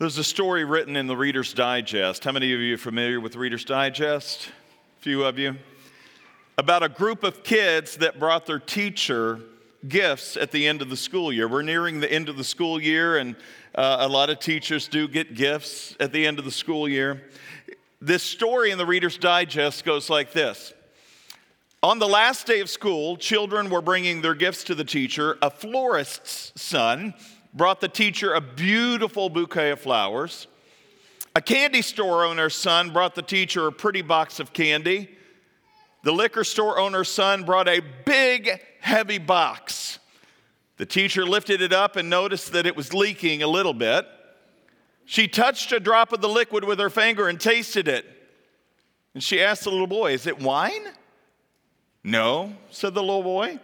There's a story written in the Reader's Digest. How many of you are familiar with Reader's Digest? A few of you. About a group of kids that brought their teacher gifts at the end of the school year. We're nearing the end of the school year, and uh, a lot of teachers do get gifts at the end of the school year. This story in the Reader's Digest goes like this. On the last day of school, children were bringing their gifts to the teacher. A florist's son brought the teacher a beautiful bouquet of flowers. A candy store owner's son brought the teacher a pretty box of candy. The liquor store owner's son brought a big, heavy box. The teacher lifted it up and noticed that it was leaking a little bit. She touched a drop of the liquid with her finger and tasted it. And she asked the little boy, Is it wine? No, said the little boy.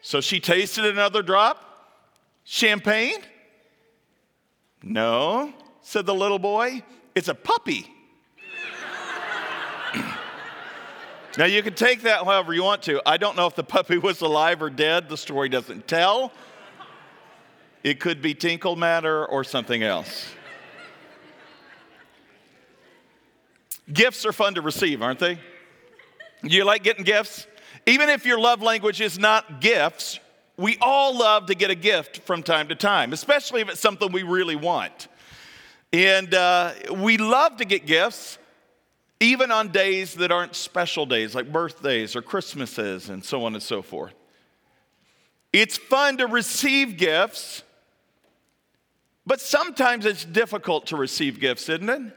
So she tasted another drop. Champagne? No, said the little boy. It's a puppy. now, you can take that however you want to. I don't know if the puppy was alive or dead. The story doesn't tell. It could be tinkle matter or something else. Gifts are fun to receive, aren't they? You like getting gifts? Even if your love language is not gifts, we all love to get a gift from time to time, especially if it's something we really want. And uh, we love to get gifts even on days that aren't special days, like birthdays or Christmases and so on and so forth. It's fun to receive gifts, but sometimes it's difficult to receive gifts, isn't it?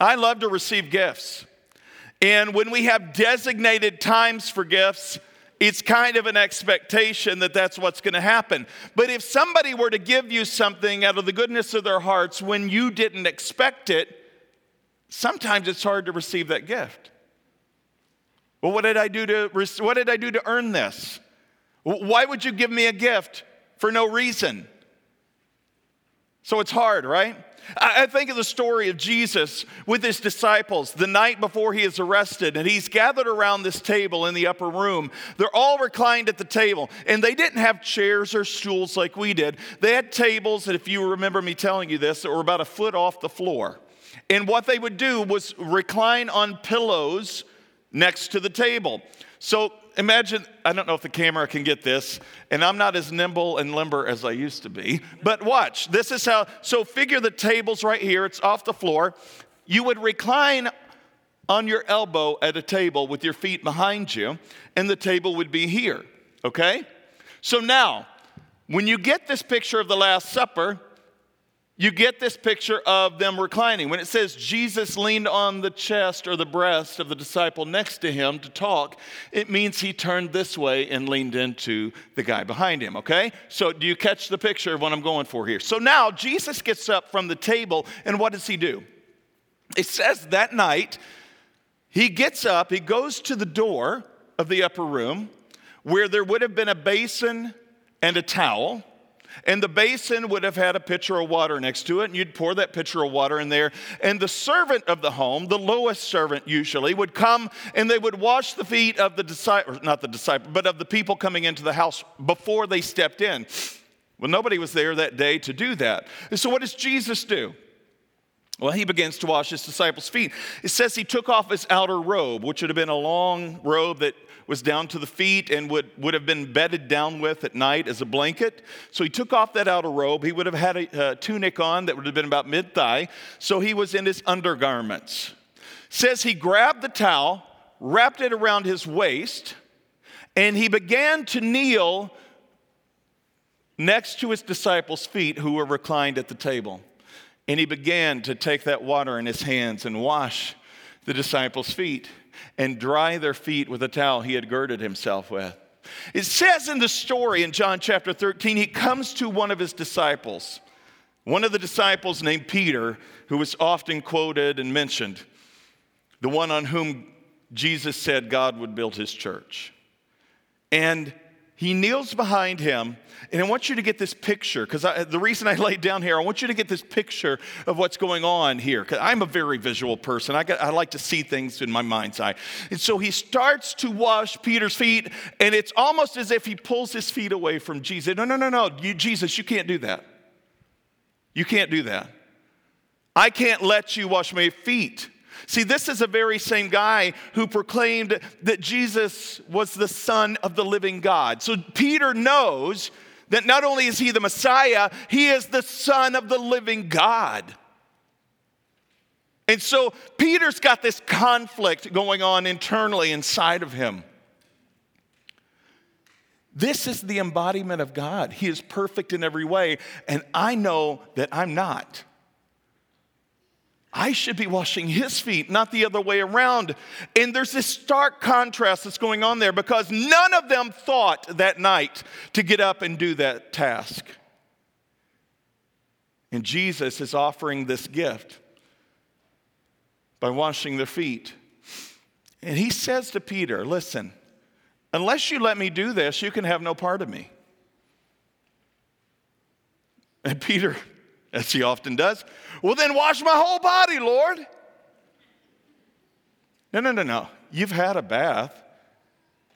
I love to receive gifts. And when we have designated times for gifts, it's kind of an expectation that that's what's going to happen. But if somebody were to give you something out of the goodness of their hearts when you didn't expect it, sometimes it's hard to receive that gift. Well, what did I do to what did I do to earn this? Why would you give me a gift for no reason? So it's hard, right? I think of the story of Jesus with his disciples the night before he is arrested, and he's gathered around this table in the upper room. They're all reclined at the table, and they didn't have chairs or stools like we did. They had tables, and if you remember me telling you this, that were about a foot off the floor. And what they would do was recline on pillows next to the table. So imagine, I don't know if the camera can get this, and I'm not as nimble and limber as I used to be, but watch. This is how, so figure the table's right here, it's off the floor. You would recline on your elbow at a table with your feet behind you, and the table would be here, okay? So now, when you get this picture of the Last Supper, you get this picture of them reclining. When it says Jesus leaned on the chest or the breast of the disciple next to him to talk, it means he turned this way and leaned into the guy behind him, okay? So, do you catch the picture of what I'm going for here? So now Jesus gets up from the table, and what does he do? It says that night, he gets up, he goes to the door of the upper room where there would have been a basin and a towel. And the basin would have had a pitcher of water next to it, and you'd pour that pitcher of water in there. And the servant of the home, the lowest servant usually, would come and they would wash the feet of the disciple, not the disciple, but of the people coming into the house before they stepped in. Well, nobody was there that day to do that. And so, what does Jesus do? Well, he begins to wash his disciples' feet. It says he took off his outer robe, which would have been a long robe that was down to the feet and would, would have been bedded down with at night as a blanket. So he took off that outer robe. He would have had a, a tunic on that would have been about mid thigh. So he was in his undergarments. says he grabbed the towel, wrapped it around his waist, and he began to kneel next to his disciples' feet who were reclined at the table. And he began to take that water in his hands and wash the disciples' feet and dry their feet with a towel he had girded himself with. It says in the story in John chapter 13, he comes to one of his disciples, one of the disciples named Peter, who was often quoted and mentioned. the one on whom Jesus said God would build his church. And he kneels behind him, and I want you to get this picture because the reason I laid down here, I want you to get this picture of what's going on here because I'm a very visual person. I, I like to see things in my mind's eye. And so he starts to wash Peter's feet, and it's almost as if he pulls his feet away from Jesus. No, no, no, no, you, Jesus, you can't do that. You can't do that. I can't let you wash my feet. See, this is a very same guy who proclaimed that Jesus was the Son of the living God. So Peter knows that not only is he the Messiah, he is the Son of the living God. And so Peter's got this conflict going on internally inside of him. This is the embodiment of God. He is perfect in every way, and I know that I'm not. I should be washing his feet, not the other way around. And there's this stark contrast that's going on there because none of them thought that night to get up and do that task. And Jesus is offering this gift by washing their feet. And he says to Peter, Listen, unless you let me do this, you can have no part of me. And Peter as he often does. Well, then wash my whole body, Lord. No, no, no, no. You've had a bath,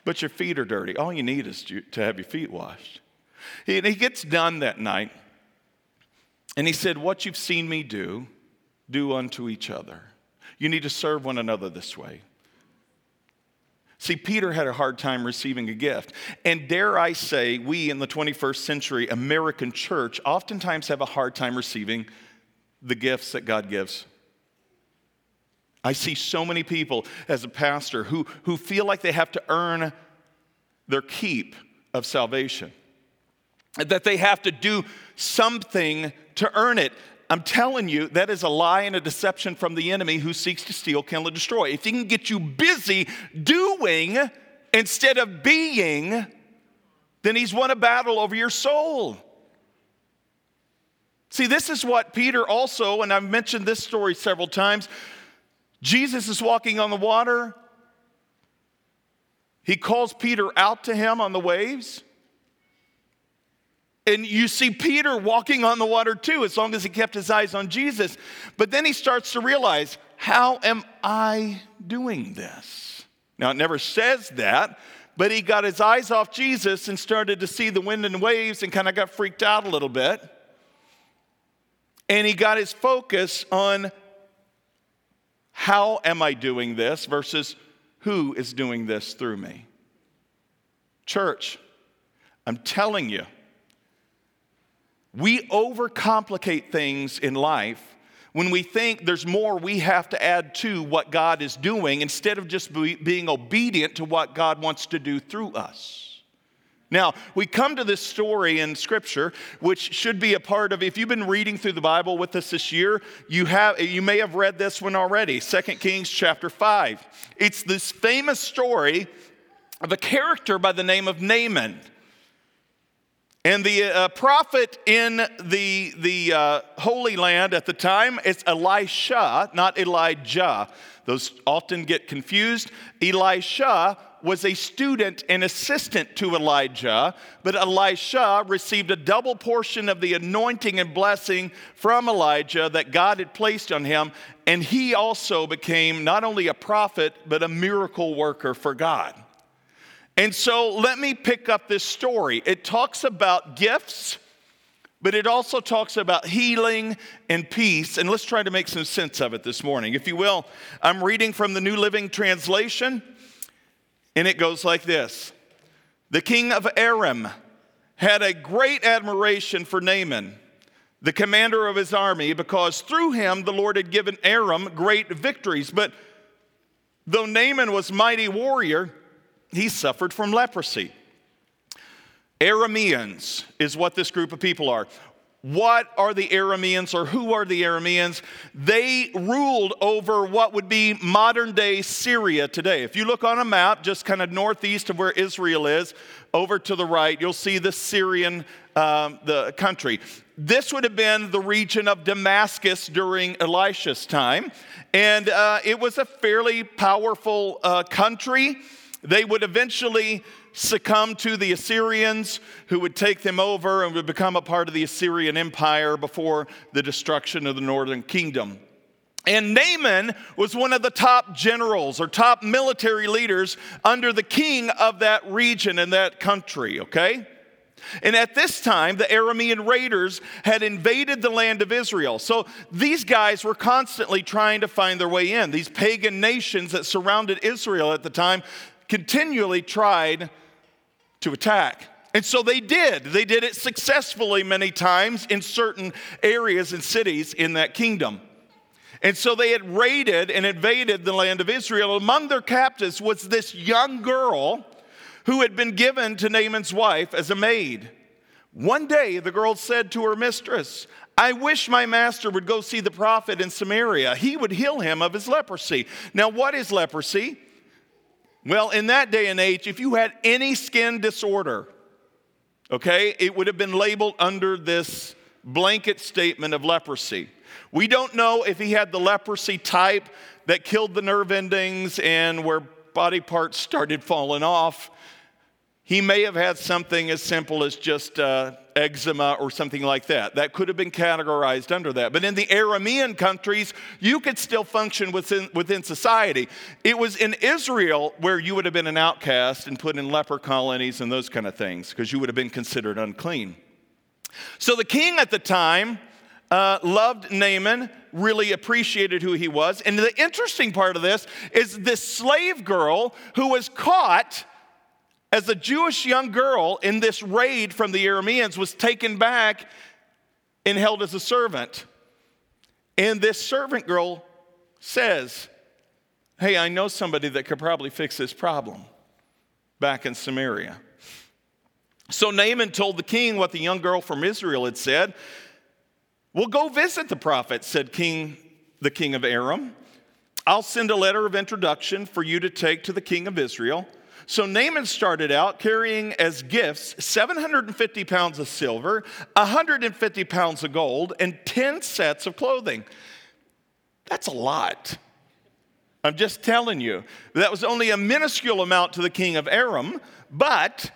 but your feet are dirty. All you need is to have your feet washed. And he gets done that night, and he said, What you've seen me do, do unto each other. You need to serve one another this way. See, Peter had a hard time receiving a gift. And dare I say, we in the 21st century American church oftentimes have a hard time receiving the gifts that God gives. I see so many people as a pastor who, who feel like they have to earn their keep of salvation, that they have to do something to earn it. I'm telling you, that is a lie and a deception from the enemy who seeks to steal, kill, and destroy. If he can get you busy doing instead of being, then he's won a battle over your soul. See, this is what Peter also, and I've mentioned this story several times. Jesus is walking on the water. He calls Peter out to him on the waves. And you see Peter walking on the water too, as long as he kept his eyes on Jesus. But then he starts to realize, how am I doing this? Now, it never says that, but he got his eyes off Jesus and started to see the wind and waves and kind of got freaked out a little bit. And he got his focus on how am I doing this versus who is doing this through me. Church, I'm telling you, we overcomplicate things in life when we think there's more we have to add to what God is doing instead of just be, being obedient to what God wants to do through us. Now, we come to this story in Scripture, which should be a part of, if you've been reading through the Bible with us this year, you, have, you may have read this one already 2 Kings chapter 5. It's this famous story of a character by the name of Naaman. And the uh, prophet in the, the uh, Holy Land at the time is Elisha, not Elijah. Those often get confused. Elisha was a student and assistant to Elijah, but Elisha received a double portion of the anointing and blessing from Elijah that God had placed on him, and he also became not only a prophet, but a miracle worker for God. And so let me pick up this story. It talks about gifts, but it also talks about healing and peace. And let's try to make some sense of it this morning. If you will, I'm reading from the New Living Translation, and it goes like this The king of Aram had a great admiration for Naaman, the commander of his army, because through him the Lord had given Aram great victories. But though Naaman was mighty warrior, he suffered from leprosy. Arameans is what this group of people are. What are the Arameans or who are the Arameans? They ruled over what would be modern day Syria today. If you look on a map, just kind of northeast of where Israel is, over to the right, you'll see the Syrian um, the country. This would have been the region of Damascus during Elisha's time, and uh, it was a fairly powerful uh, country. They would eventually succumb to the Assyrians, who would take them over and would become a part of the Assyrian Empire before the destruction of the northern kingdom. And Naaman was one of the top generals or top military leaders under the king of that region and that country, okay? And at this time, the Aramean raiders had invaded the land of Israel. So these guys were constantly trying to find their way in. These pagan nations that surrounded Israel at the time continually tried to attack. And so they did. They did it successfully many times in certain areas and cities in that kingdom. And so they had raided and invaded the land of Israel. Among their captives was this young girl who had been given to Naaman's wife as a maid. One day the girl said to her mistress, I wish my master would go see the prophet in Samaria. He would heal him of his leprosy. Now, what is leprosy? Well, in that day and age, if you had any skin disorder, okay, it would have been labeled under this blanket statement of leprosy. We don't know if he had the leprosy type that killed the nerve endings and where body parts started falling off. He may have had something as simple as just uh, eczema or something like that. That could have been categorized under that. But in the Aramean countries, you could still function within, within society. It was in Israel where you would have been an outcast and put in leper colonies and those kind of things because you would have been considered unclean. So the king at the time uh, loved Naaman, really appreciated who he was. And the interesting part of this is this slave girl who was caught as a Jewish young girl in this raid from the Arameans was taken back and held as a servant. And this servant girl says, Hey, I know somebody that could probably fix this problem back in Samaria. So Naaman told the king what the young girl from Israel had said. Well, go visit the prophet, said King, the king of Aram. I'll send a letter of introduction for you to take to the king of Israel. So Naaman started out carrying as gifts 750 pounds of silver, 150 pounds of gold, and 10 sets of clothing. That's a lot. I'm just telling you. That was only a minuscule amount to the king of Aram, but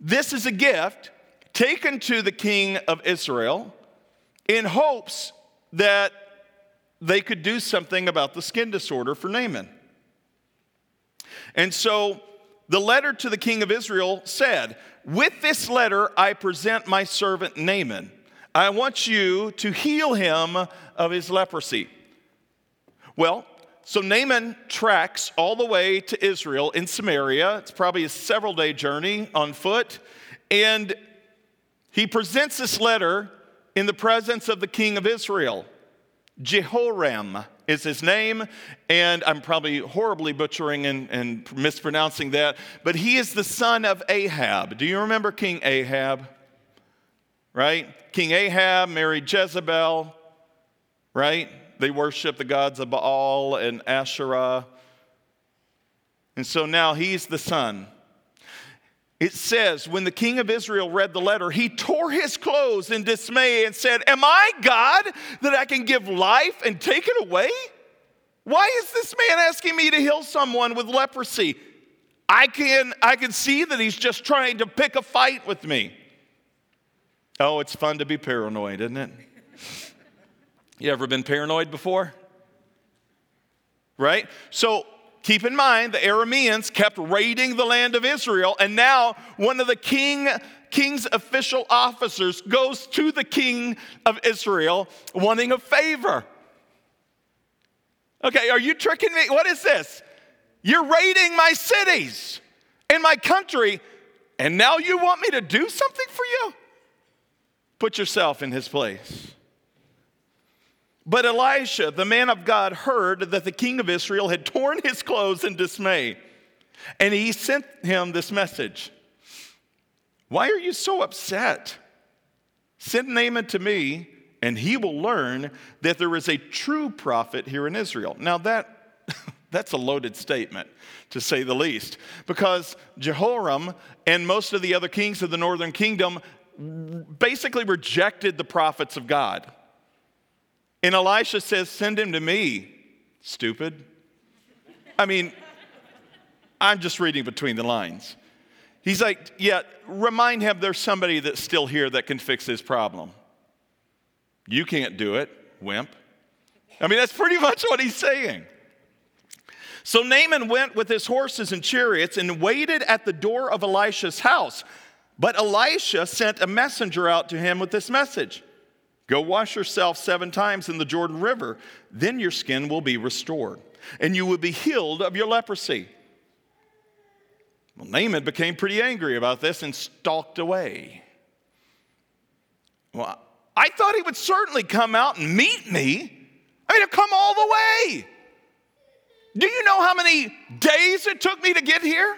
this is a gift taken to the king of Israel in hopes that they could do something about the skin disorder for Naaman. And so the letter to the king of Israel said, With this letter I present my servant Naaman. I want you to heal him of his leprosy. Well, so Naaman tracks all the way to Israel in Samaria. It's probably a several day journey on foot. And he presents this letter in the presence of the king of Israel. Jehoram is his name, and I'm probably horribly butchering and, and, mispronouncing that, but he is the son of Ahab. Do you remember King Ahab? Right? King Ahab married Jezebel, right? They worship the gods of Baal and Asherah. And so now he's the son it says, when the king of Israel read the letter, he tore his clothes in dismay and said, Am I God that I can give life and take it away? Why is this man asking me to heal someone with leprosy? I can, I can see that he's just trying to pick a fight with me. Oh, it's fun to be paranoid, isn't it? You ever been paranoid before? Right? So Keep in mind, the Arameans kept raiding the land of Israel, and now one of the king, king's official officers goes to the king of Israel wanting a favor. Okay, are you tricking me? What is this? You're raiding my cities and my country, and now you want me to do something for you? Put yourself in his place. But Elisha, the man of God, heard that the king of Israel had torn his clothes in dismay. And he sent him this message Why are you so upset? Send Naaman to me, and he will learn that there is a true prophet here in Israel. Now, that, that's a loaded statement, to say the least, because Jehoram and most of the other kings of the northern kingdom basically rejected the prophets of God. And Elisha says, Send him to me, stupid. I mean, I'm just reading between the lines. He's like, Yeah, remind him there's somebody that's still here that can fix his problem. You can't do it, wimp. I mean, that's pretty much what he's saying. So Naaman went with his horses and chariots and waited at the door of Elisha's house. But Elisha sent a messenger out to him with this message Go wash yourself seven times in the Jordan River, then your skin will be restored, and you will be healed of your leprosy. Well, Naaman became pretty angry about this and stalked away. Well, I thought he would certainly come out and meet me. I mean, to come all the way. Do you know how many days it took me to get here?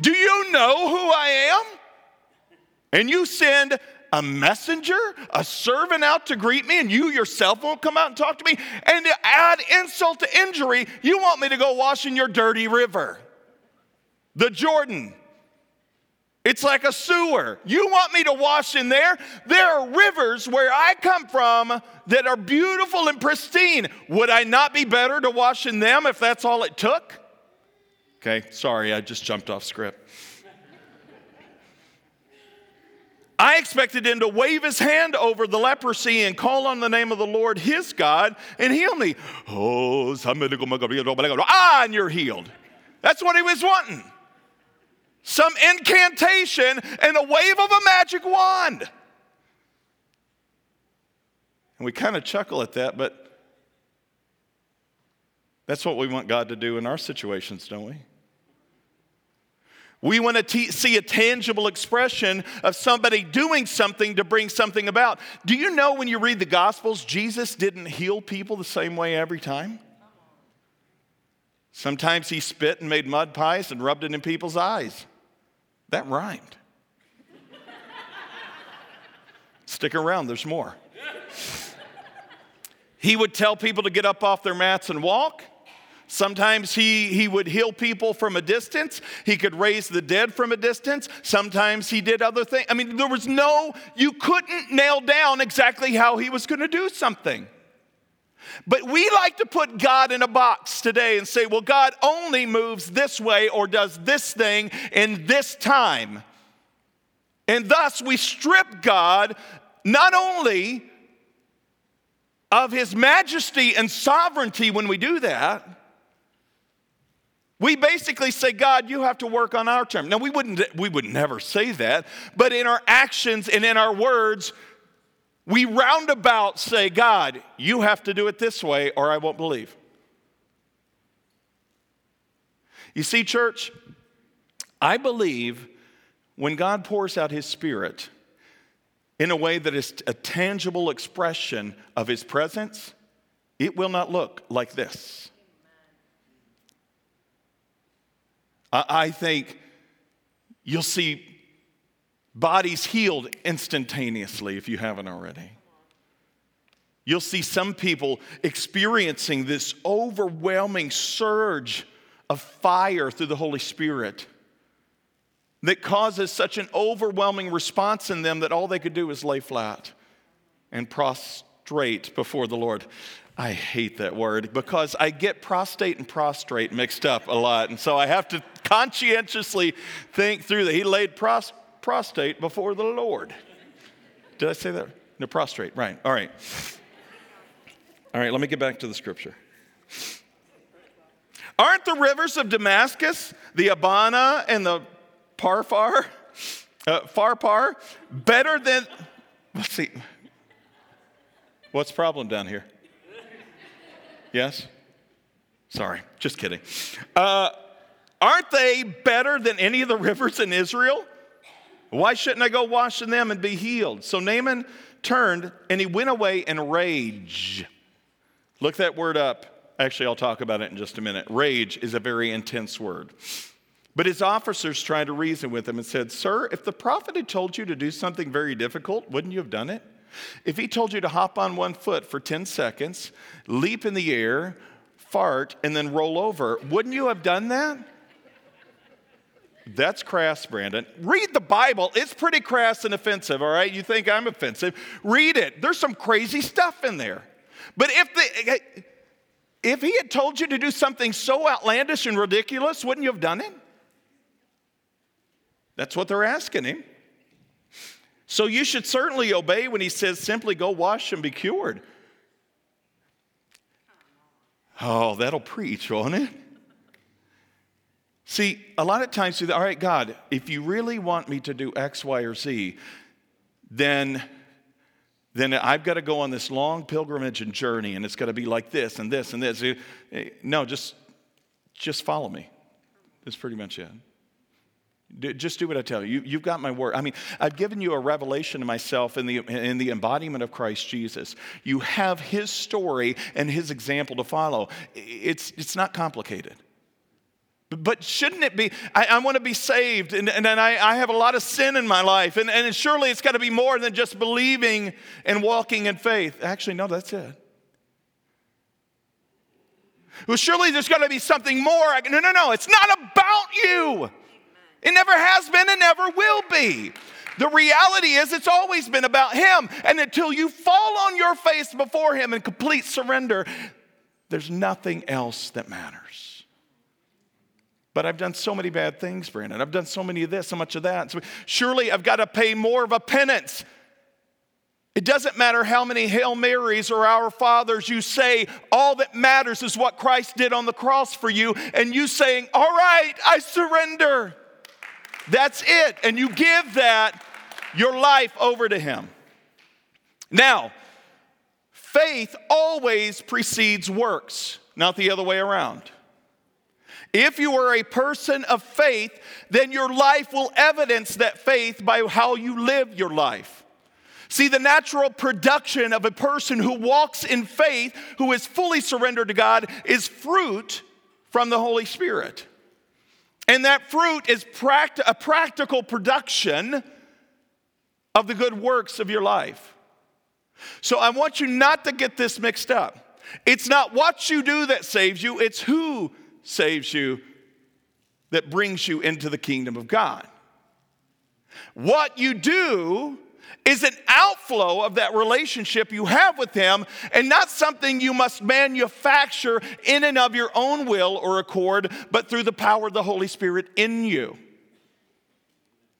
Do you know who I am? And you send a messenger, a servant out to greet me, and you yourself won't come out and talk to me? And to add insult to injury, you want me to go wash in your dirty river, the Jordan. It's like a sewer. You want me to wash in there? There are rivers where I come from that are beautiful and pristine. Would I not be better to wash in them if that's all it took? Okay, sorry, I just jumped off script. I expected him to wave his hand over the leprosy and call on the name of the Lord his God and heal me. Oh, ah, and you're healed. That's what he was wanting some incantation and a wave of a magic wand. And we kind of chuckle at that, but that's what we want God to do in our situations, don't we? We want to t- see a tangible expression of somebody doing something to bring something about. Do you know when you read the Gospels, Jesus didn't heal people the same way every time? Sometimes he spit and made mud pies and rubbed it in people's eyes. That rhymed. Stick around, there's more. He would tell people to get up off their mats and walk. Sometimes he, he would heal people from a distance. He could raise the dead from a distance. Sometimes he did other things. I mean, there was no, you couldn't nail down exactly how he was going to do something. But we like to put God in a box today and say, well, God only moves this way or does this thing in this time. And thus we strip God not only of his majesty and sovereignty when we do that, we basically say, God, you have to work on our terms. Now, we, wouldn't, we would never say that, but in our actions and in our words, we roundabout say, God, you have to do it this way or I won't believe. You see, church, I believe when God pours out his spirit in a way that is a tangible expression of his presence, it will not look like this. I think you'll see bodies healed instantaneously if you haven't already. You'll see some people experiencing this overwhelming surge of fire through the Holy Spirit that causes such an overwhelming response in them that all they could do is lay flat and prostrate before the Lord. I hate that word because I get prostate and prostrate mixed up a lot. And so I have to conscientiously think through that. He laid prostrate prostrate before the Lord. Did I say that? No, prostrate, right. All right. All right, let me get back to the scripture. Aren't the rivers of Damascus, the Abana and the Parfar, uh, Pharpar, better than, let's see, what's problem down here? Yes? Sorry, just kidding. Uh, aren't they better than any of the rivers in Israel? Why shouldn't I go wash in them and be healed? So Naaman turned and he went away in rage. Look that word up. Actually, I'll talk about it in just a minute. Rage is a very intense word. But his officers tried to reason with him and said, Sir, if the prophet had told you to do something very difficult, wouldn't you have done it? If he told you to hop on one foot for 10 seconds, leap in the air, fart, and then roll over, wouldn't you have done that? That's crass, Brandon. Read the Bible. It's pretty crass and offensive, all right? You think I'm offensive? Read it. There's some crazy stuff in there. But if the if he had told you to do something so outlandish and ridiculous, wouldn't you have done it? That's what they're asking him. So you should certainly obey when he says, simply go wash and be cured. Oh, that'll preach, won't it? See, a lot of times, all right, God, if you really want me to do X, Y, or Z, then, then I've got to go on this long pilgrimage and journey, and it's got to be like this and this and this. Eh, no, just, just follow me. That's pretty much it. Just do what I tell you. you. have got my word. I mean, I've given you a revelation of myself in the, in the embodiment of Christ Jesus. You have his story and his example to follow. It's, it's not complicated. But shouldn't it be? I, I want to be saved, and, and, I, I, have a lot of sin in my life, and, and surely it's got to be more than just believing and walking in faith. Actually, no, that's it. Well, surely there's got to be something more. No, no, no, it's not about you. It never has been and never will be. The reality is, it's always been about Him. And until you fall on your face before Him in complete surrender, there's nothing else that matters. But I've done so many bad things, Brandon. I've done so many of this, so much of that. So surely I've got to pay more of a penance. It doesn't matter how many Hail Marys or Our Fathers you say, all that matters is what Christ did on the cross for you, and you saying, All right, I surrender. That's it. And you give that, your life, over to Him. Now, faith always precedes works, not the other way around. If you are a person of faith, then your life will evidence that faith by how you live your life. See, the natural production of a person who walks in faith, who is fully surrendered to God, is fruit from the Holy Spirit. And that fruit is pract- a practical production of the good works of your life. So I want you not to get this mixed up. It's not what you do that saves you, it's who saves you that brings you into the kingdom of God. What you do is an outflow of that relationship you have with Him and not something you must manufacture in and of your own will or accord, but through the power of the Holy Spirit in you.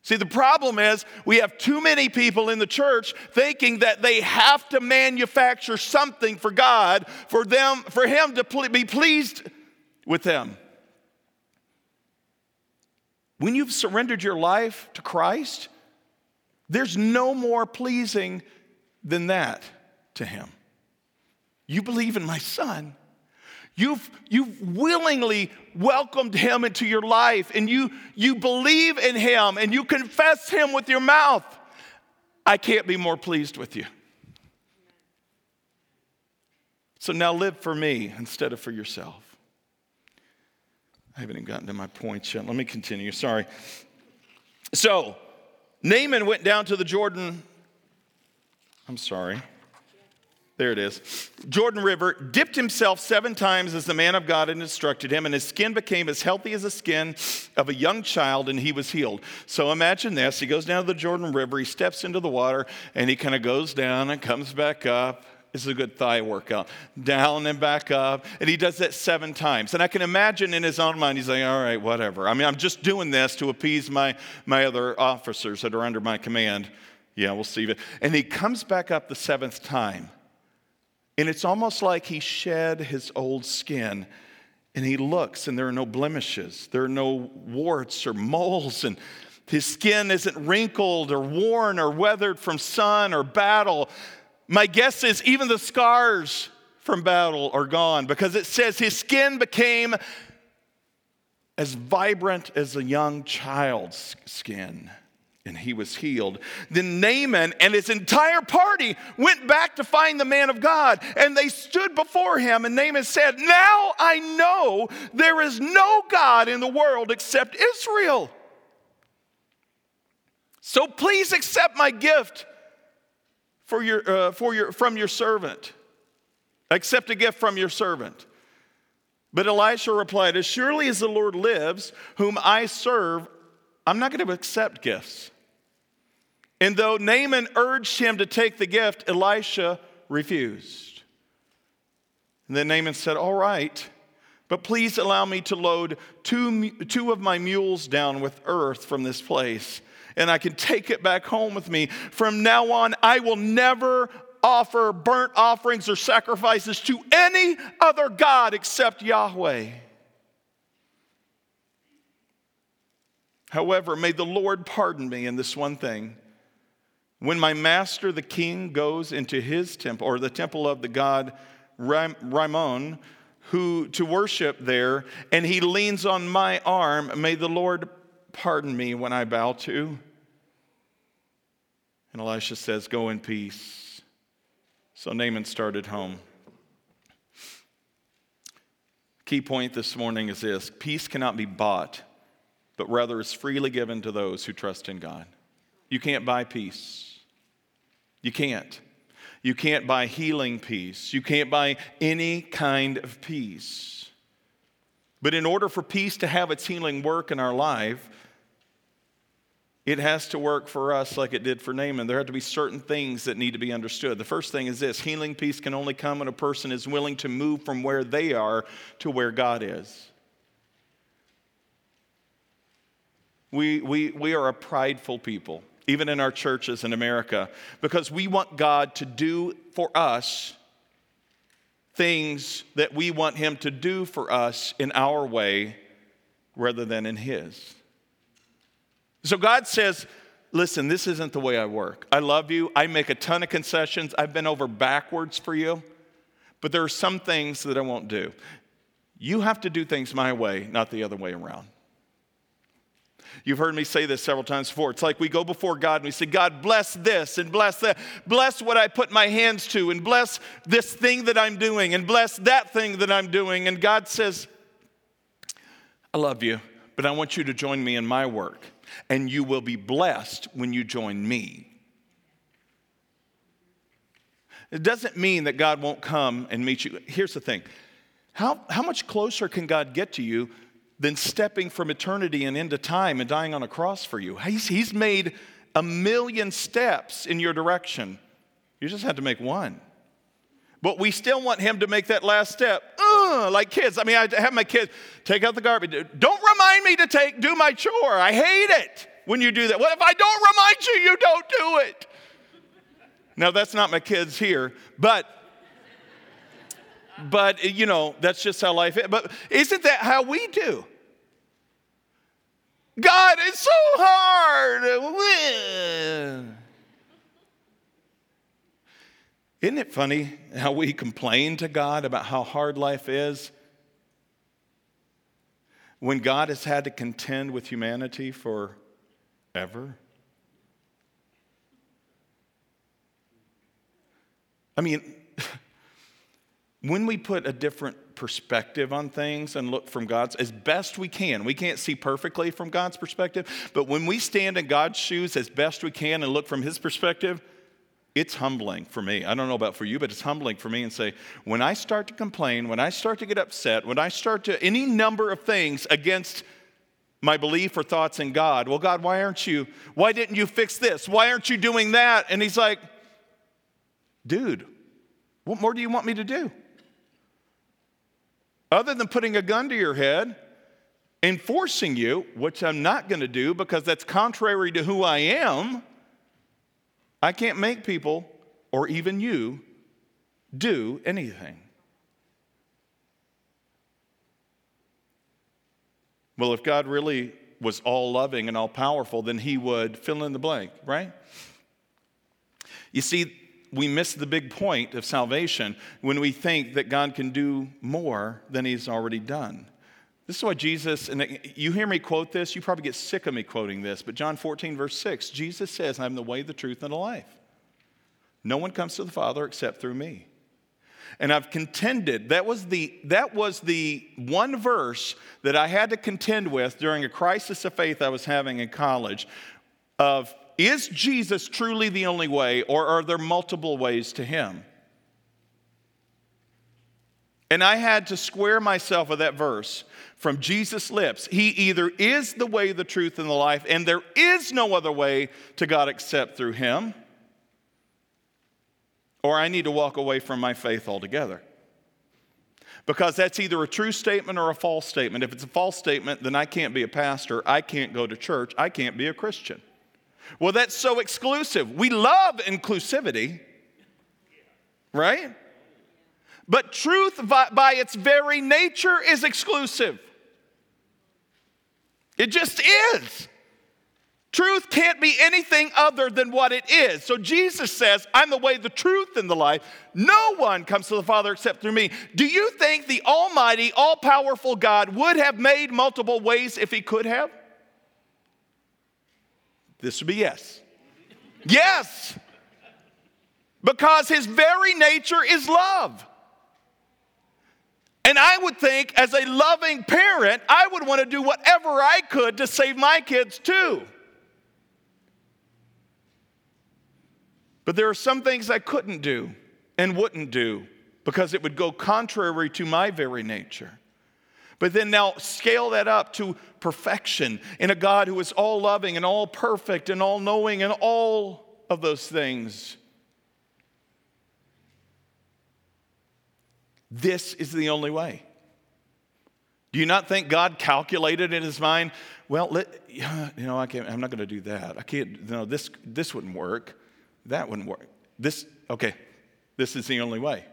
See, the problem is we have too many people in the church thinking that they have to manufacture something for God for them, for Him to be pleased with them. When you've surrendered your life to Christ, there's no more pleasing than that to him. You believe in my son. You've, you've willingly welcomed him into your life and you, you believe in him and you confess him with your mouth. I can't be more pleased with you. So now live for me instead of for yourself. I haven't even gotten to my points yet. Let me continue. Sorry. So, Naaman went down to the Jordan. I'm sorry. There it is. Jordan River, dipped himself seven times as the man of God had instructed him, and his skin became as healthy as the skin of a young child, and he was healed. So imagine this. He goes down to the Jordan River, he steps into the water, and he kind of goes down and comes back up. This is a good thigh workout. Down and back up. And he does that seven times. And I can imagine in his own mind, he's like, all right, whatever. I mean, I'm just doing this to appease my, my other officers that are under my command. Yeah, we'll see. And he comes back up the seventh time. And it's almost like he shed his old skin and he looks and there are no blemishes, there are no warts or moles, and his skin isn't wrinkled or worn or weathered from sun or battle. My guess is even the scars from battle are gone because it says his skin became as vibrant as a young child's skin and he was healed. Then Naaman and his entire party went back to find the man of God, and they stood before him. And Naaman said, Now I know there is no God in the world except Israel. So please accept my gift for your, uh, for your, from your servant. Accept a gift from your servant. But Elisha replied, As surely as the Lord lives, whom I serve, I'm not going to accept gifts. And though Naaman urged him to take the gift, Elisha refused. And then Naaman said, All right, but please allow me to load two, two of my mules down with earth from this place, and I can take it back home with me. From now on, I will never offer burnt offerings or sacrifices to any other God except Yahweh. However, may the Lord pardon me in this one thing. When my master, the king, goes into his temple, or the temple of the god Rimmon, who to worship there, and he leans on my arm, may the Lord pardon me when I bow to. And Elisha says, Go in peace. So Naaman started home. Key point this morning is this peace cannot be bought, but rather is freely given to those who trust in God. You can't buy peace. You can't. You can't buy healing peace. You can't buy any kind of peace. But in order for peace to have its healing work in our life, it has to work for us like it did for Naaman. There have to be certain things that need to be understood. The first thing is this healing peace can only come when a person is willing to move from where they are to where God is. We, we, we are a prideful people, even in our churches in America, because we want God to do for us things that we want Him to do for us in our way rather than in His. So God says, Listen, this isn't the way I work. I love you. I make a ton of concessions. I've been over backwards for you, but there are some things that I won't do. You have to do things my way, not the other way around. You've heard me say this several times before. It's like we go before God and we say, God, bless this and bless that. Bless what I put my hands to and bless this thing that I'm doing and bless that thing that I'm doing. And God says, I love you, but I want you to join me in my work and you will be blessed when you join me. It doesn't mean that God won't come and meet you. Here's the thing how, how much closer can God get to you than stepping from eternity and into time and dying on a cross for you? He's, he's made a million steps in your direction. You just had to make one. But we still want him to make that last step. Uh, like kids. I mean, I have my kids take out the garbage. Don't remind me to take do my chore. I hate it when you do that. What if I don't remind you, you don't do it? Now that's not my kids here, but but you know, that's just how life is. But isn't that how we do? God, it's so hard. Isn't it funny how we complain to God about how hard life is when God has had to contend with humanity for ever? I mean, when we put a different perspective on things and look from God's as best we can. We can't see perfectly from God's perspective, but when we stand in God's shoes as best we can and look from his perspective, it's humbling for me. I don't know about for you, but it's humbling for me and say, when I start to complain, when I start to get upset, when I start to any number of things against my belief or thoughts in God, well, God, why aren't you, why didn't you fix this? Why aren't you doing that? And He's like, dude, what more do you want me to do? Other than putting a gun to your head and forcing you, which I'm not going to do because that's contrary to who I am I can't make people, or even you, do anything. Well, if God really was all loving and all powerful, then he would fill in the blank, right? You see, we miss the big point of salvation when we think that God can do more than he's already done. This is why Jesus, and you hear me quote this, you probably get sick of me quoting this, but John 14, verse 6, Jesus says, I'm the way, the truth, and the life. No one comes to the Father except through me. And I've contended, that was the, that was the one verse that I had to contend with during a crisis of faith I was having in college of, is Jesus truly the only way, or are there multiple ways to him? And I had to square myself with that verse from Jesus' lips. He either is the way, the truth, and the life, and there is no other way to God except through Him, or I need to walk away from my faith altogether. Because that's either a true statement or a false statement. If it's a false statement, then I can't be a pastor, I can't go to church, I can't be a Christian. Well, that's so exclusive. We love inclusivity, right? But truth, by its very nature, is exclusive. It just is. Truth can't be anything other than what it is. So Jesus says, I'm the way, the truth, and the life. No one comes to the Father except through me. Do you think the Almighty, all powerful God would have made multiple ways if he could have? This would be yes. Yes. Because his very nature is love. And I would think, as a loving parent, I would want to do whatever I could to save my kids too. But there are some things I couldn't do and wouldn't do because it would go contrary to my very nature. But then now scale that up to perfection in a God who is all loving and all perfect and all knowing and all of those things. This is the only way. Do you not think God calculated in his mind, well, let, you know, I can't, I'm not going to do that. I can't, no, this, this wouldn't work. That wouldn't work. This, okay, this is the only way.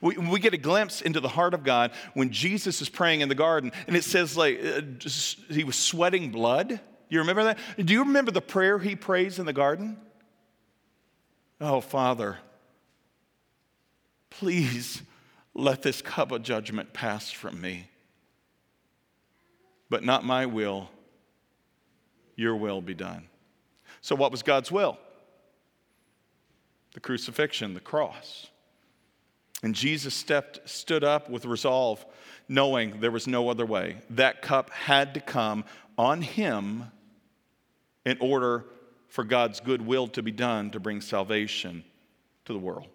We, we get a glimpse into the heart of God when Jesus is praying in the garden, and it says, like, uh, he was sweating blood. You remember that? Do you remember the prayer he prays in the garden? Oh, Father, please let this cup of judgment pass from me. But not my will, your will be done. So, what was God's will? The crucifixion, the cross. And Jesus stepped, stood up with resolve, knowing there was no other way. That cup had to come on him in order for God's good will to be done to bring salvation to the world.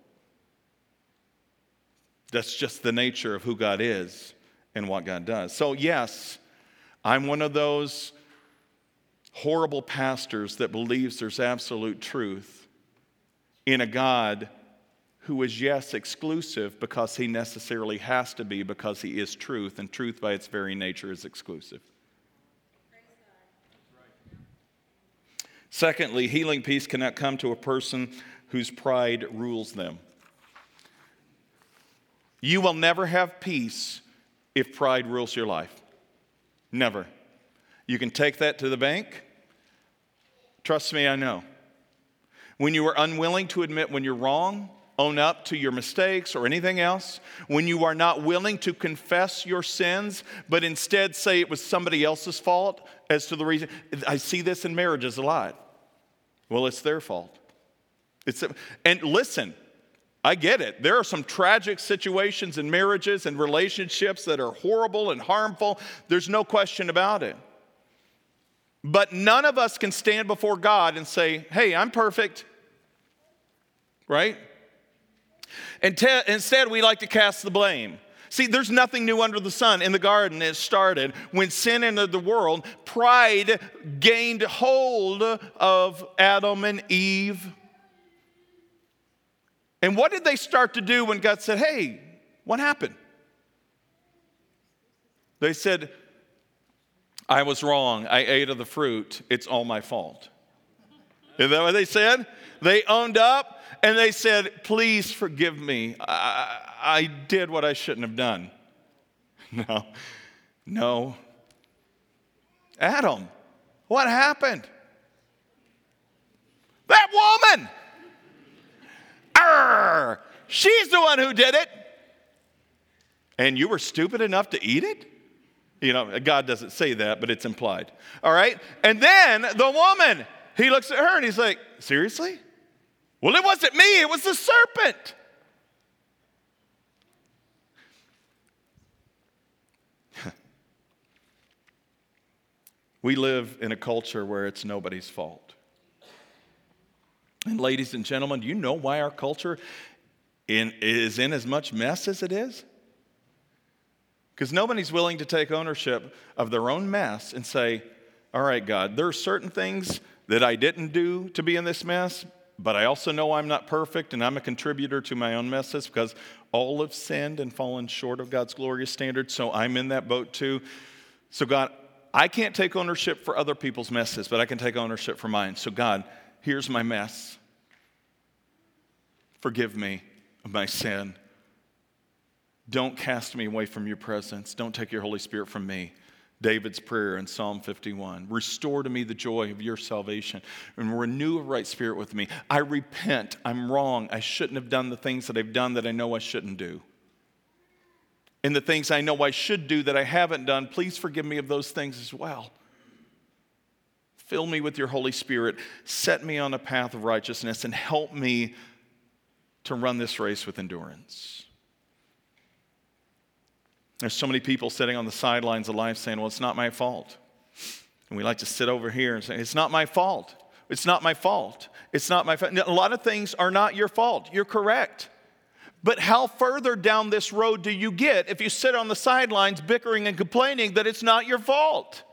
That's just the nature of who God is and what God does. So, yes, I'm one of those horrible pastors that believes there's absolute truth in a God who is, yes, exclusive because he necessarily has to be because he is truth, and truth by its very nature is exclusive. Secondly, healing peace cannot come to a person whose pride rules them. You will never have peace if pride rules your life. Never. You can take that to the bank. Trust me, I know. When you are unwilling to admit when you're wrong, own up to your mistakes or anything else, when you are not willing to confess your sins, but instead say it was somebody else's fault as to the reason, I see this in marriages a lot. Well, it's their fault. It's, and listen, I get it. There are some tragic situations in marriages and relationships that are horrible and harmful. There's no question about it. But none of us can stand before God and say, hey, I'm perfect. Right? And te- instead, we like to cast the blame. See, there's nothing new under the sun. In the garden, it started when sin entered the world, pride gained hold of Adam and Eve and what did they start to do when God said, Hey, what happened? They said, I was wrong. I ate of the fruit. It's all my fault. Is that what they said? They owned up and they said, Please forgive me. I, I did what I shouldn't have done. No, no. Adam, what happened? That woman! She's the one who did it. And you were stupid enough to eat it? You know, God doesn't say that, but it's implied. All right? And then the woman, he looks at her and he's like, Seriously? Well, it wasn't me, it was the serpent. we live in a culture where it's nobody's fault. And, ladies and gentlemen, do you know why our culture in, is in as much mess as it is? Because nobody's willing to take ownership of their own mess and say, All right, God, there are certain things that I didn't do to be in this mess, but I also know I'm not perfect and I'm a contributor to my own messes because all have sinned and fallen short of God's glorious standard. So I'm in that boat too. So, God, I can't take ownership for other people's messes, but I can take ownership for mine. So, God, here's my mess. Forgive me of my sin. Don't cast me away from your presence. Don't take your Holy Spirit from me. David's prayer in Psalm 51 Restore to me the joy of your salvation and renew a right spirit with me. I repent. I'm wrong. I shouldn't have done the things that I've done that I know I shouldn't do. And the things I know I should do that I haven't done, please forgive me of those things as well. Fill me with your Holy Spirit. Set me on a path of righteousness and help me to run this race with endurance. There's so many people sitting on the sidelines of life saying, Well, it's not my fault. And we like to sit over here and say, It's not my fault. It's not my fault. It's not my fault. A lot of things are not your fault. You're correct. But how further down this road do you get if you sit on the sidelines bickering and complaining that it's not your fault?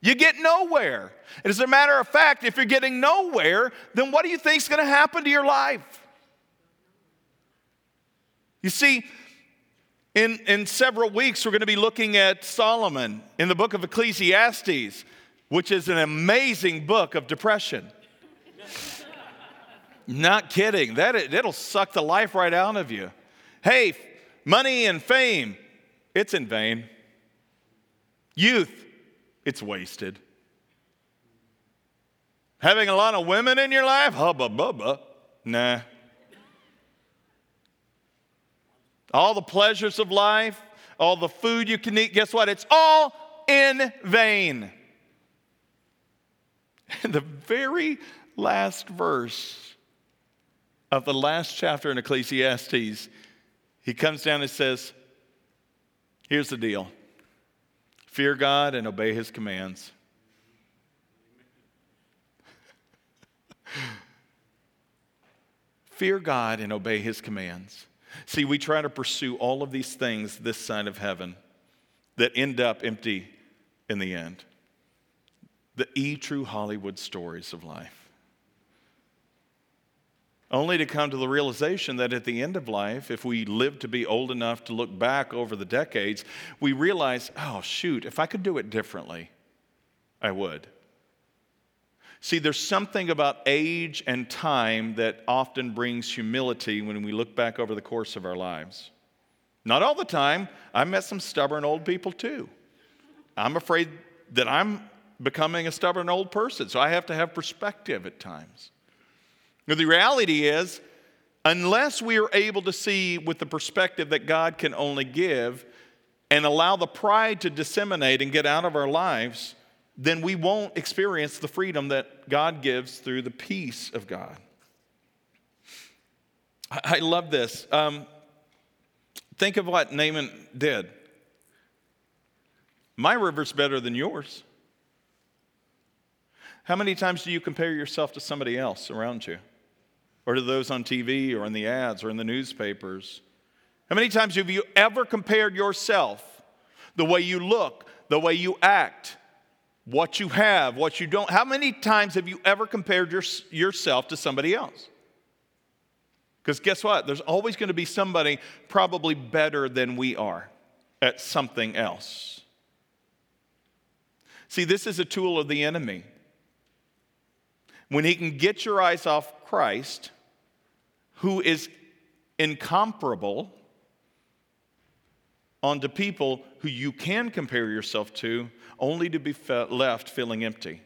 You get nowhere. And as a matter of fact, if you're getting nowhere, then what do you think is going to happen to your life? You see, in, in several weeks, we're going to be looking at Solomon in the book of Ecclesiastes, which is an amazing book of depression. Not kidding. That, it'll suck the life right out of you. Hey, money and fame, it's in vain. Youth, it's wasted. Having a lot of women in your life, hubba bubba, nah. all the pleasures of life, all the food you can eat, guess what? It's all in vain. In the very last verse of the last chapter in Ecclesiastes, he comes down and says, Here's the deal fear God and obey his commands. fear God and obey his commands. See, we try to pursue all of these things this side of heaven that end up empty in the end. The e true Hollywood stories of life. Only to come to the realization that at the end of life, if we live to be old enough to look back over the decades, we realize, oh, shoot, if I could do it differently, I would. See, there's something about age and time that often brings humility when we look back over the course of our lives. Not all the time. I've met some stubborn old people too. I'm afraid that I'm becoming a stubborn old person, so I have to have perspective at times. But the reality is, unless we are able to see with the perspective that God can only give and allow the pride to disseminate and get out of our lives, then we won't experience the freedom that God gives through the peace of God. I love this. Um, think of what Naaman did. My river's better than yours. How many times do you compare yourself to somebody else around you? Or to those on TV or in the ads or in the newspapers? How many times have you ever compared yourself, the way you look, the way you act, what you have, what you don't. How many times have you ever compared your, yourself to somebody else? Because guess what? There's always going to be somebody probably better than we are at something else. See, this is a tool of the enemy. When he can get your eyes off Christ, who is incomparable, onto people who you can compare yourself to, only to be left feeling empty.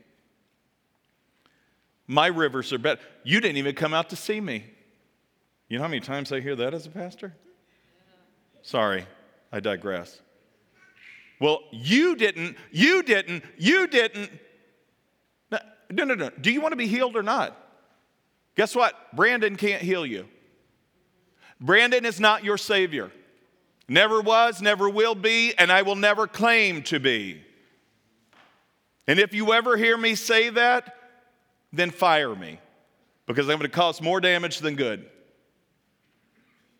My rivers are better. You didn't even come out to see me. You know how many times I hear that as a pastor? Sorry, I digress. Well, you didn't, you didn't, you didn't. No, no, no. Do you want to be healed or not? Guess what? Brandon can't heal you. Brandon is not your Savior. Never was, never will be, and I will never claim to be. And if you ever hear me say that, then fire me because I'm going to cause more damage than good.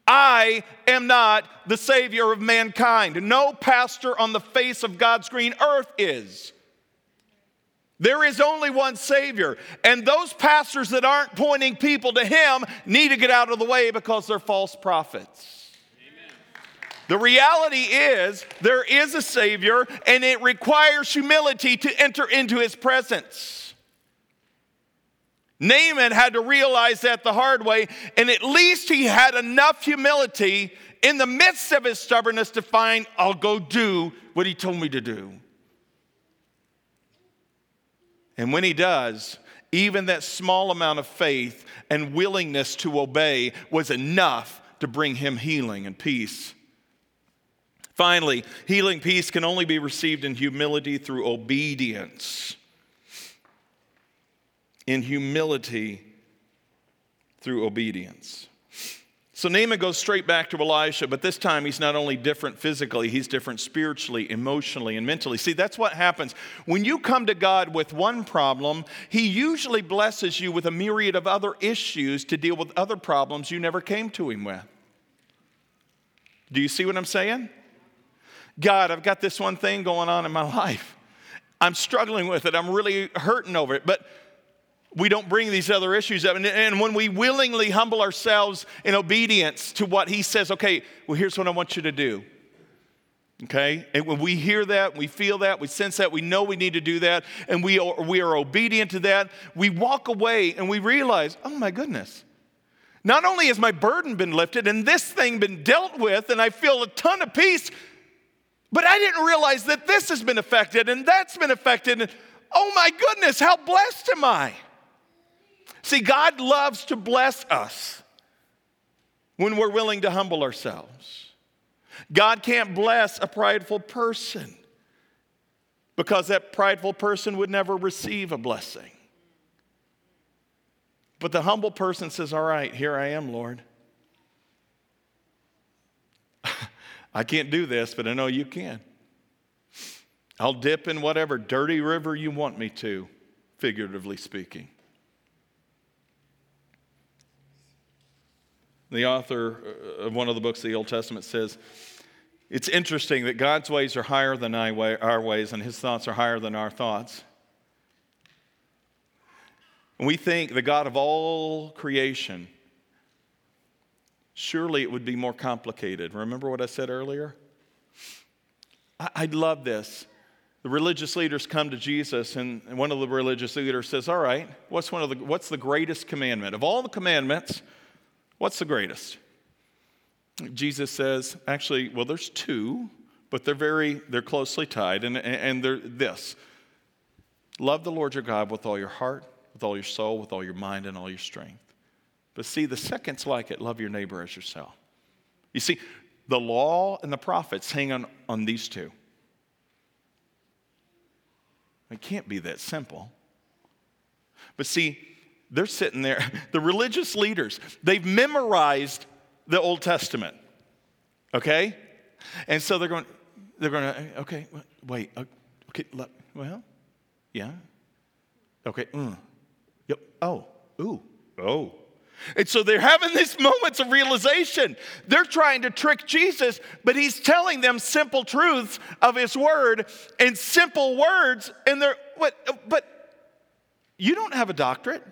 I am not the Savior of mankind. No pastor on the face of God's green earth is. There is only one Savior. And those pastors that aren't pointing people to Him need to get out of the way because they're false prophets. Amen. The reality is, there is a Savior, and it requires humility to enter into His presence. Naaman had to realize that the hard way, and at least he had enough humility in the midst of his stubbornness to find, I'll go do what he told me to do. And when he does, even that small amount of faith and willingness to obey was enough to bring him healing and peace. Finally, healing peace can only be received in humility through obedience. In humility through obedience. So Naaman goes straight back to Elisha, but this time he's not only different physically, he's different spiritually, emotionally, and mentally. See, that's what happens. When you come to God with one problem, he usually blesses you with a myriad of other issues to deal with other problems you never came to him with. Do you see what I'm saying? God, I've got this one thing going on in my life. I'm struggling with it. I'm really hurting over it. But we don't bring these other issues up. And, when we willingly humble ourselves in obedience to what He says, okay, well, here's what I want you to do. Okay? And when we hear that, we feel that, we sense that, we know we need to do that, and we are, we are obedient to that, we walk away and we realize, oh my goodness. Not only has my burden been lifted and this thing been dealt with, and I feel a ton of peace, but I didn't realize that this has been affected and that's been affected. And oh my goodness, how blessed am I? See, God loves to bless us when we're willing to humble ourselves. God can't bless a prideful person because that prideful person would never receive a blessing. But the humble person says, All right, here I am, Lord. I can't do this, but I know you can. I'll dip in whatever dirty river you want me to, figuratively speaking. The author uh, of one of the books of the Old Testament says, It's interesting that God's ways are higher than our ways, and his thoughts are higher than our thoughts. And we think the God of all creation, surely it would be more complicated. Remember what I said earlier? I, love this. The religious leaders come to Jesus, and one of the religious leaders says, All right, what's, one of the, what's the greatest commandment? Of all the commandments, What's the greatest? Jesus says, actually, well, there's two, but they're very, they're closely tied, and, and they're this. Love the Lord your God with all your heart, with all your soul, with all your mind, and all your strength. But see, the second's like it love your neighbor as yourself. You see, the law and the prophets hang on, on these two. It can't be that simple. But see, they're sitting there. The religious leaders, they've memorized the Old Testament. Okay? And so they're going, they're going okay, wait, okay, well, yeah. Okay, mm, yep, oh, ooh, oh. And so they're having these moments of realization. They're trying to trick Jesus, but he's telling them simple truths of his word and simple words. And they're, what, but you don't have a doctorate.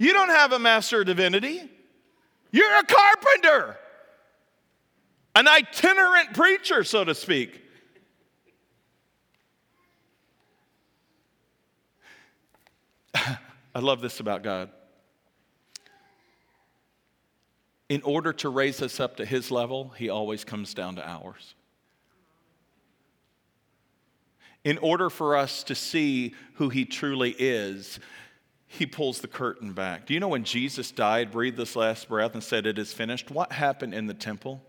You don't have a master of divinity. You're a carpenter, an itinerant preacher, so to speak. I love this about God. In order to raise us up to his level, he always comes down to ours. In order for us to see who he truly is, he pulls the curtain back. Do you know when Jesus died, breathed this last breath, and said, It is finished? What happened in the temple?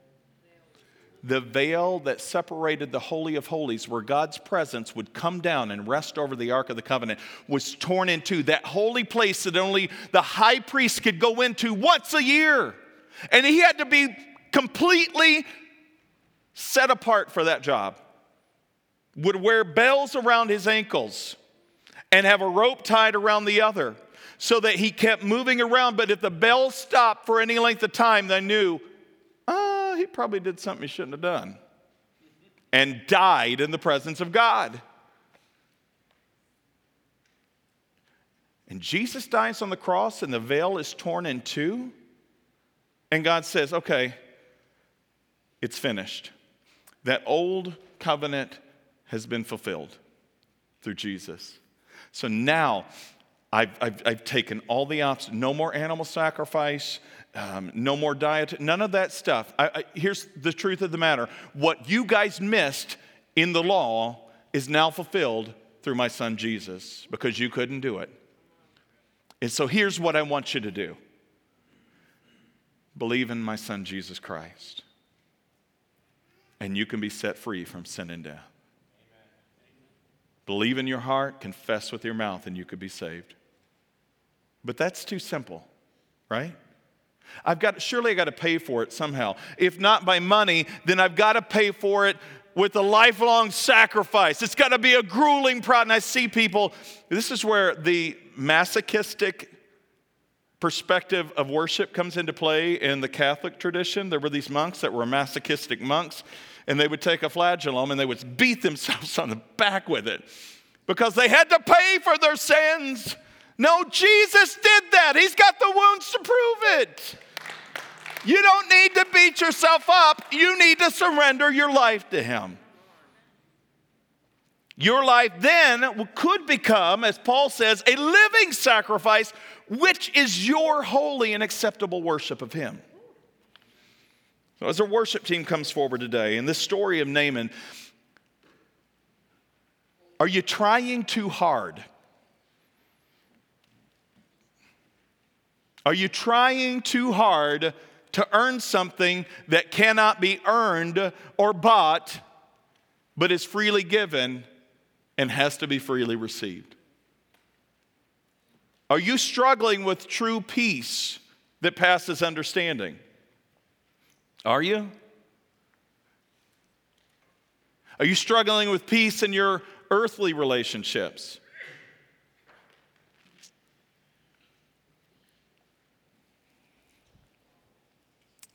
The veil that separated the Holy of Holies, where God's presence would come down and rest over the Ark of the Covenant, was torn in two. That holy place that only the high priest could go into once a year. And he had to be completely set apart for that job. Would wear bells around his ankles and have a rope tied around the other so that he kept moving around. But if the bell stopped for any length of time, they knew, oh, he probably did something he shouldn't have done and died in the presence of God. And Jesus dies on the cross, and the veil is torn in two. And God says, okay, it's finished. That old covenant has been fulfilled through Jesus. So now I've, I've, I've taken all the options. No more animal sacrifice, um, no more diet, none of that stuff. I, I, here's the truth of the matter what you guys missed in the law is now fulfilled through my son Jesus because you couldn't do it. And so here's what I want you to do believe in my son Jesus Christ, and you can be set free from sin and death. Believe in your heart, confess with your mouth, and you could be saved. But that's too simple, right? I've got surely I got to pay for it somehow. If not by money, then I've got to pay for it with a lifelong sacrifice. It's got to be a grueling process. And I see people, this is where the masochistic perspective of worship comes into play in the Catholic tradition. There were these monks that were masochistic monks, and they would take a flagellum and they would beat themselves on the back with it because they had to pay for their sins. No, Jesus did that. He's got the wounds to prove it. You don't need to beat yourself up, you need to surrender your life to Him. Your life then could become, as Paul says, a living sacrifice, which is your holy and acceptable worship of Him. As our worship team comes forward today, in this story of Naaman, are you trying too hard? Are you trying too hard to earn something that cannot be earned or bought, but is freely given and has to be freely received? Are you struggling with true peace that passes understanding? Are you? Are you struggling with peace in your earthly relationships?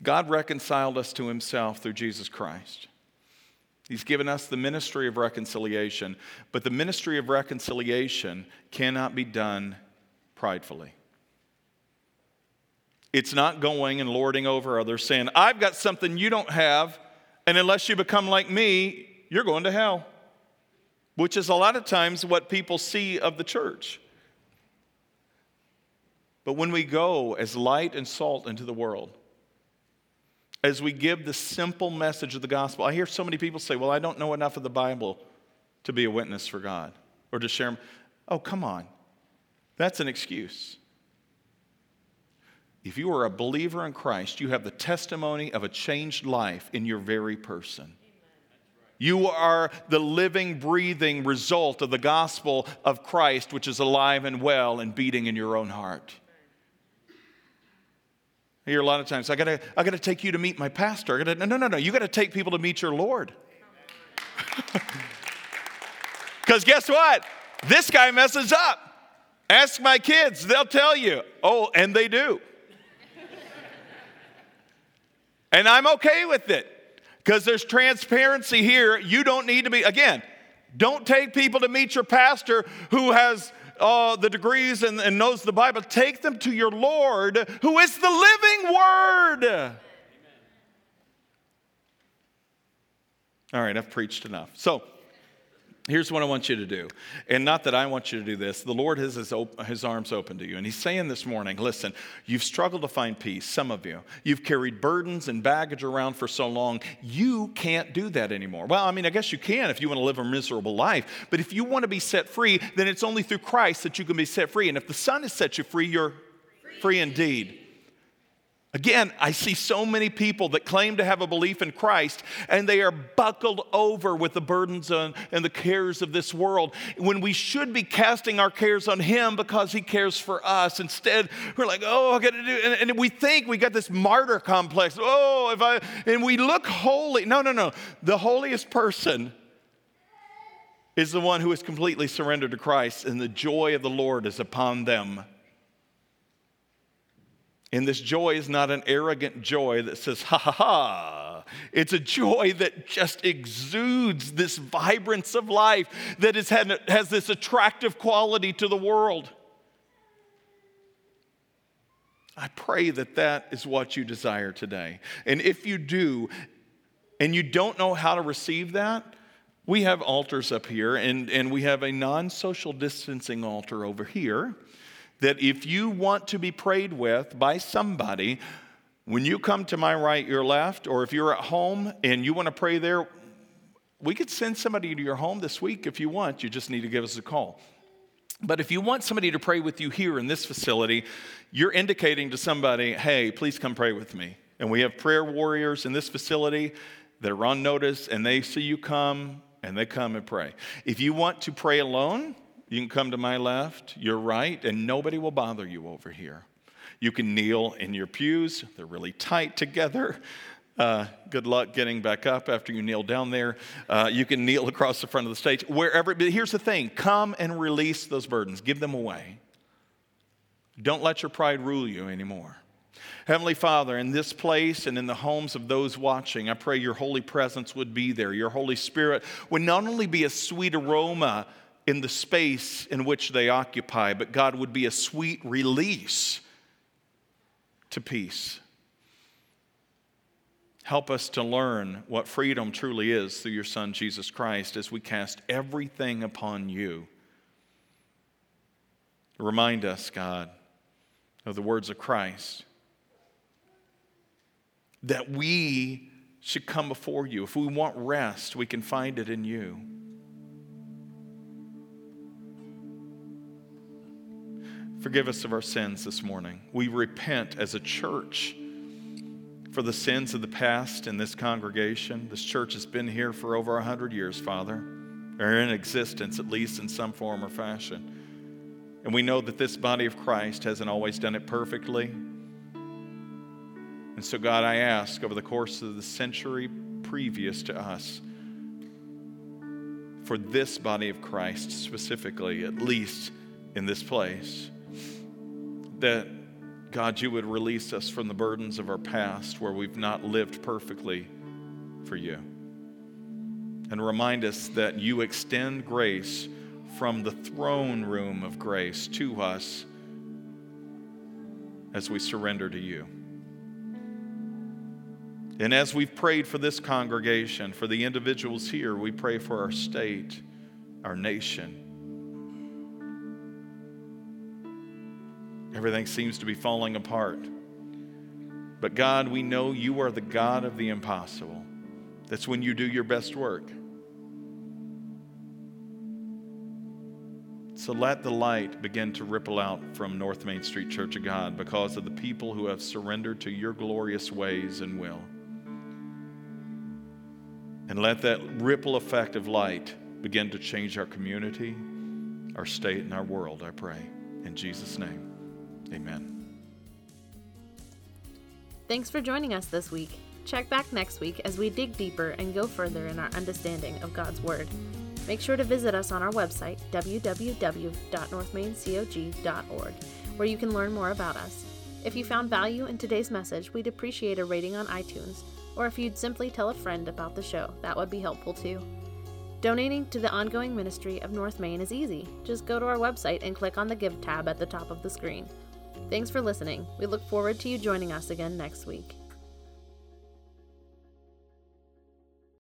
God reconciled us to himself through Jesus Christ. He's given us the ministry of reconciliation, but the ministry of reconciliation cannot be done pridefully. It's not going and lording over others, saying, I've got something you don't have, and unless you become like me, you're going to hell. Which is a lot of times what people see of the church. But when we go as light and salt into the world, as we give the simple message of the gospel. I hear so many people say, Well, I don't know enough of the Bible to be a witness for God or to share. Oh, come on. That's an excuse. If you are a believer in Christ, you have the testimony of a changed life in your very person. You are the living, breathing result of the gospel of Christ, which is alive and well and beating in your own heart. I hear a lot of times, I gotta, I gotta take you to meet my pastor. I gotta, no, no, no, no. You gotta take people to meet your Lord. Because guess what? This guy messes up. Ask my kids, they'll tell you. Oh, and they do. And I'm okay with it because there's transparency here. You don't need to be, again, don't take people to meet your pastor who has uh, the degrees and, and knows the Bible, take them to your Lord, who is the living Word. Amen. All right, I've preached enough. So, Here's what I want you to do. And not that I want you to do this. The Lord has his, op- his, arms open to you. And He's saying this morning listen, you've struggled to find peace, some of you. You've carried burdens and baggage around for so long, you can't do that anymore. Well, I mean, I guess you can if you want to live a miserable life. But if you want to be set free, then it's only through Christ that you can be set free. And if the Son has set you free, you're free, free indeed. Again, I see so many people that claim to have a belief in Christ and they are buckled over with the burdens and the cares of this world when we should be casting our cares on Him because He cares for us. Instead, we're like, oh, I got to do, and, and we think we got this martyr complex. Oh, if I, and we look holy. No, no, no. The holiest person is the one who is completely surrendered to Christ, and the joy of the Lord is upon them. And this joy is not an arrogant joy that says, ha ha ha. It's a joy that just exudes this vibrance of life that is, has this attractive quality to the world. I pray that that is what you desire today. And if you do, and you don't know how to receive that, we have altars up here, and, and we have a non social distancing altar over here. That if you want to be prayed with by somebody, when you come to my right, your left, or if you're at home and you want to pray there, we could send somebody to your home this week if you want. You just need to give us a call. But if you want somebody to pray with you here in this facility, you're indicating to somebody, hey, please come pray with me. And we have prayer warriors in this facility that are on notice, and they see you come and they come and pray. If you want to pray alone, you can come to my left, your right, and nobody will bother you over here. You can kneel in your pews, they're really tight together. Uh, good luck getting back up after you kneel down there. Uh, you can kneel across the front of the stage, wherever. But here's the thing come and release those burdens, give them away. Don't let your pride rule you anymore. Heavenly Father, in this place and in the homes of those watching, I pray your holy presence would be there. Your Holy Spirit would not only be a sweet aroma in the space in which they occupy, but God would be a sweet release to peace. Help us to learn what freedom truly is through your Son, Jesus Christ, as we cast everything upon you. Remind us, God, of the words of Christ that we should come before you. If we want rest, we can find it in you. Forgive us of our sins this morning. We repent as a church for the sins of the past in this congregation. This church has been here for over 100 years, Father, or in existence, at least in some form or fashion. And we know that this body of Christ hasn't always done it perfectly. And so, God, I ask over the course of the century previous to us, for this body of Christ specifically, at least in this place, that God, you would release us from the burdens of our past where we've not lived perfectly for you. And remind us that you extend grace from the throne room of grace to us as we surrender to you. And as we've prayed for this congregation, for the individuals here, we pray for our state, our nation Everything seems to be falling apart. But God, we know you are the God of the impossible. That's when you do your best work. So let the light begin to ripple out from North Main Street Church of God because of the people who have surrendered to your glorious ways and will. And let that ripple effect of light begin to change our community, our state, and our world, I pray. In Jesus' name. Amen. Thanks for joining us this week. Check back next week as we dig deeper and go further in our understanding of God's Word. Make sure to visit us on our website, www.northmaincog.org, where you can learn more about us. If you found value in today's message, we'd appreciate a rating on iTunes, or if you'd simply tell a friend about the show, that would be helpful too. Donating to the ongoing ministry of North Main is easy. Just go to our website and click on the Give tab at the top of the screen. Thanks for listening. We look forward to you joining us again next week.